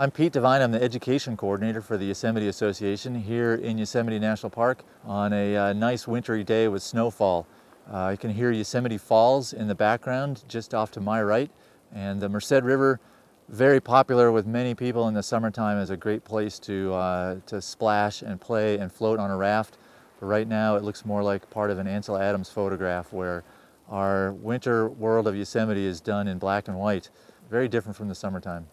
I'm Pete Devine. I'm the education coordinator for the Yosemite Association here in Yosemite National Park on a uh, nice wintry day with snowfall. Uh, you can hear Yosemite Falls in the background just off to my right and the Merced River very popular with many people in the summertime as a great place to, uh, to splash and play and float on a raft. But right now it looks more like part of an Ansel Adams photograph where our winter world of Yosemite is done in black and white. Very different from the summertime.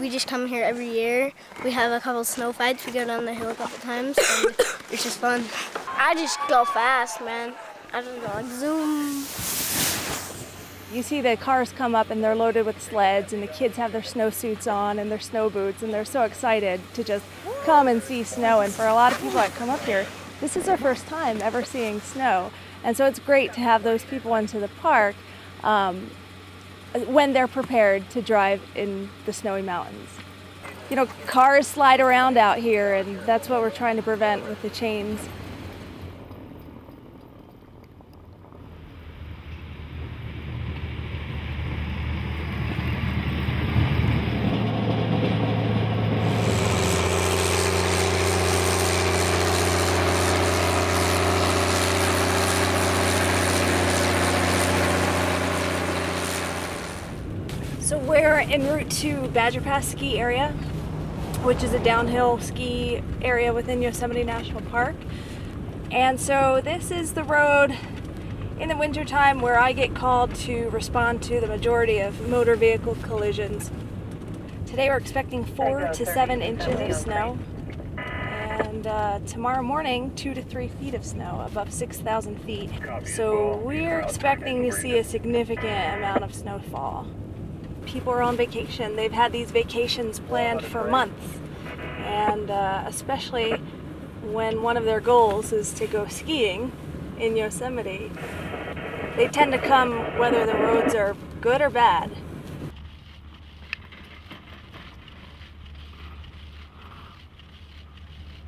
We just come here every year. We have a couple snow fights. We go down the hill a couple times. It's just fun. I just go fast, man. I just go like zoom. You see the cars come up and they're loaded with sleds, and the kids have their snowsuits on and their snow boots, and they're so excited to just come and see snow. And for a lot of people that come up here, this is their first time ever seeing snow. And so it's great to have those people into the park um, when they're prepared to drive in the snowy mountains. You know, cars slide around out here, and that's what we're trying to prevent with the chains. So we're en route to Badger Pass ski area, which is a downhill ski area within Yosemite National Park. And so this is the road in the wintertime where I get called to respond to the majority of motor vehicle collisions. Today we're expecting four to seven inches of snow. And uh, tomorrow morning, two to three feet of snow above 6,000 feet. So we're expecting to see a significant amount of snowfall people are on vacation. They've had these vacations planned for months. And uh, especially when one of their goals is to go skiing in Yosemite, they tend to come whether the roads are good or bad.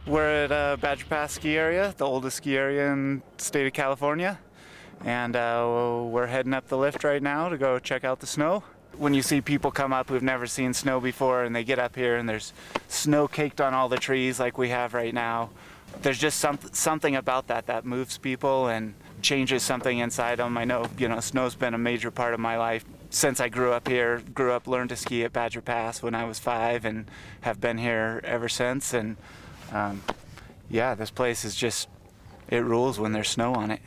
We're at uh, Badger Pass ski area, the oldest ski area in the state of California. And uh, we're heading up the lift right now to go check out the snow when you see people come up who've never seen snow before and they get up here and there's snow caked on all the trees like we have right now, there's just some, something about that that moves people and changes something inside them. I know, you know, snow's been a major part of my life since I grew up here. Grew up, learned to ski at Badger Pass when I was five and have been here ever since. And um, yeah, this place is just, it rules when there's snow on it.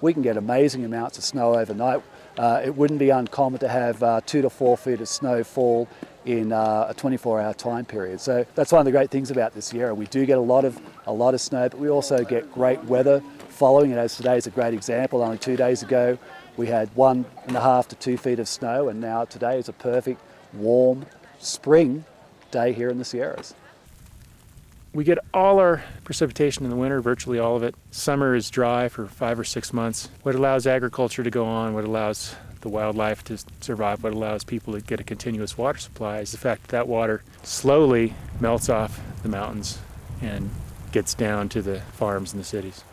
We can get amazing amounts of snow overnight. Uh, it wouldn't be uncommon to have uh, two to four feet of snow fall in uh, a 24-hour time period. So that's one of the great things about this year. We do get a lot of a lot of snow, but we also get great weather following it. As today is a great example. Only two days ago, we had one and a half to two feet of snow, and now today is a perfect warm spring day here in the Sierras. We get all our precipitation in the winter, virtually all of it. Summer is dry for five or six months. What allows agriculture to go on, what allows the wildlife to survive, what allows people to get a continuous water supply is the fact that that water slowly melts off the mountains and gets down to the farms and the cities.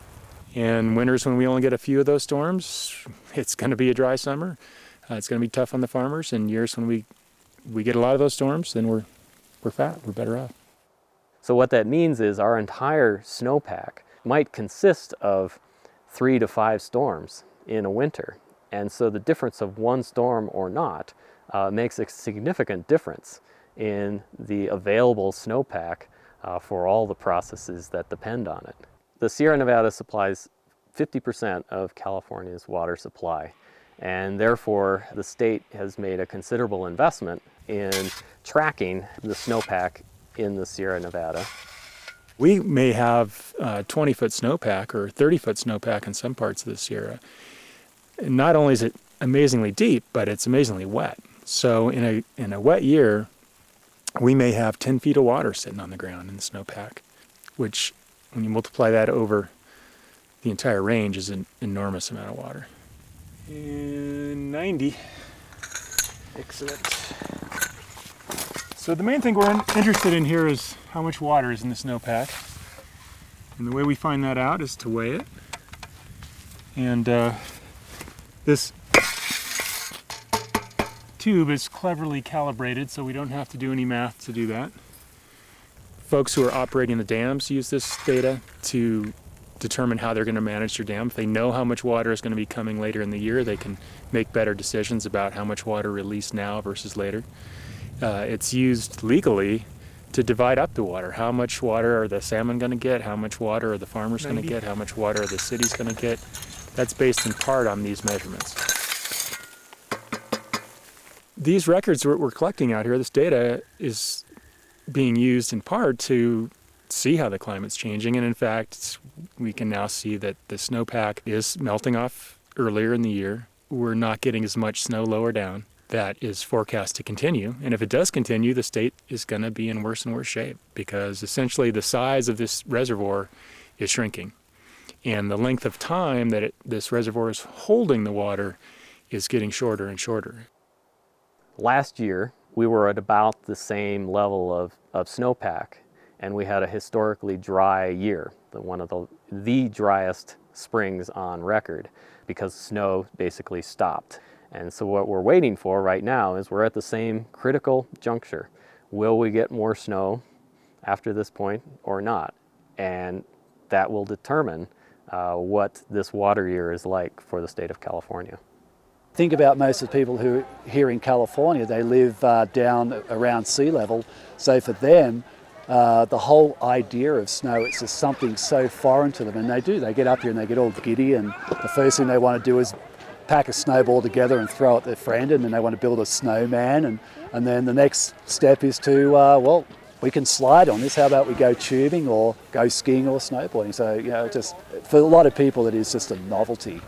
And winters, when we only get a few of those storms, it's going to be a dry summer. Uh, it's going to be tough on the farmers. And years when we we get a lot of those storms, then we're we're fat. We're better off. So what that means is our entire snowpack might consist of three to five storms in a winter. And so the difference of one storm or not uh, makes a significant difference in the available snowpack uh, for all the processes that depend on it. The Sierra Nevada supplies 50% of California's water supply. And therefore, the state has made a considerable investment in tracking the snowpack in the Sierra Nevada. We may have a 20 foot snowpack or 30 foot snowpack in some parts of the Sierra. And not only is it amazingly deep, but it's amazingly wet. So in a in a wet year, we may have 10 feet of water sitting on the ground in the snowpack, which when you multiply that over the entire range is an enormous amount of water. And 90. Excellent. So the main thing we're interested in here is how much water is in the snowpack. And the way we find that out is to weigh it. And uh, this tube is cleverly calibrated so we don't have to do any math to do that. Folks who are operating the dams use this data to determine how they're going to manage their dam. If they know how much water is going to be coming later in the year, they can make better decisions about how much water released now versus later. Uh, it's used legally to divide up the water. How much water are the salmon going to get? How much water are the farmers going to get? How much water are the cities going to get? That's based in part on these measurements. These records we're, we're collecting out here, this data is being used in part to see how the climate's changing. And in fact, we can now see that the snowpack is melting off earlier in the year. We're not getting as much snow lower down. That is forecast to continue. And if it does continue, the state is going to be in worse and worse shape because essentially the size of this reservoir is shrinking. And the length of time that it, this reservoir is holding the water is getting shorter and shorter. Last year, we were at about the same level of, of snowpack, and we had a historically dry year, the, one of the, the driest springs on record, because snow basically stopped. And so what we're waiting for right now is we're at the same critical juncture. Will we get more snow after this point or not? And that will determine uh, what this water year is like for the state of California. Think about most of the people who here in California, they live uh, down around sea level. So for them, uh, the whole idea of snow, it's just something so foreign to them. And they do, they get up here and they get all giddy and the first thing they want to do is pack a snowball together and throw at their friend and then they want to build a snowman and, and then the next step is to, uh, well, we can slide on this. How about we go tubing or go skiing or snowboarding? So, you know, just for a lot of people, it is just a novelty.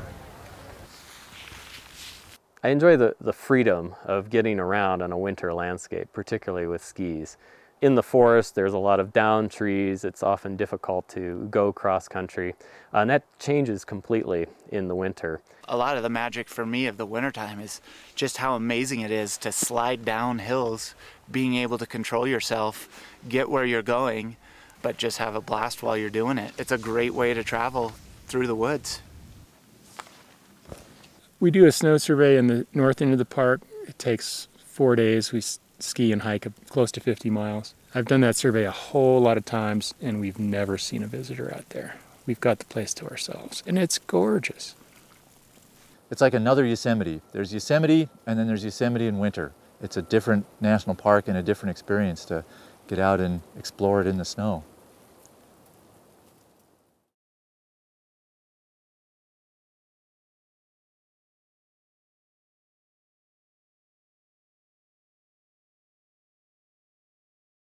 I enjoy the, the freedom of getting around on a winter landscape, particularly with skis. In the forest, there's a lot of down trees. It's often difficult to go cross country. And that changes completely in the winter. A lot of the magic for me of the wintertime is just how amazing it is to slide down hills, being able to control yourself, get where you're going, but just have a blast while you're doing it. It's a great way to travel through the woods. We do a snow survey in the north end of the park. It takes four days. We ski and hike close to 50 miles. I've done that survey a whole lot of times, and we've never seen a visitor out there. We've got the place to ourselves, and it's gorgeous. It's like another Yosemite. There's Yosemite, and then there's Yosemite in winter. It's a different national park and a different experience to get out and explore it in the snow.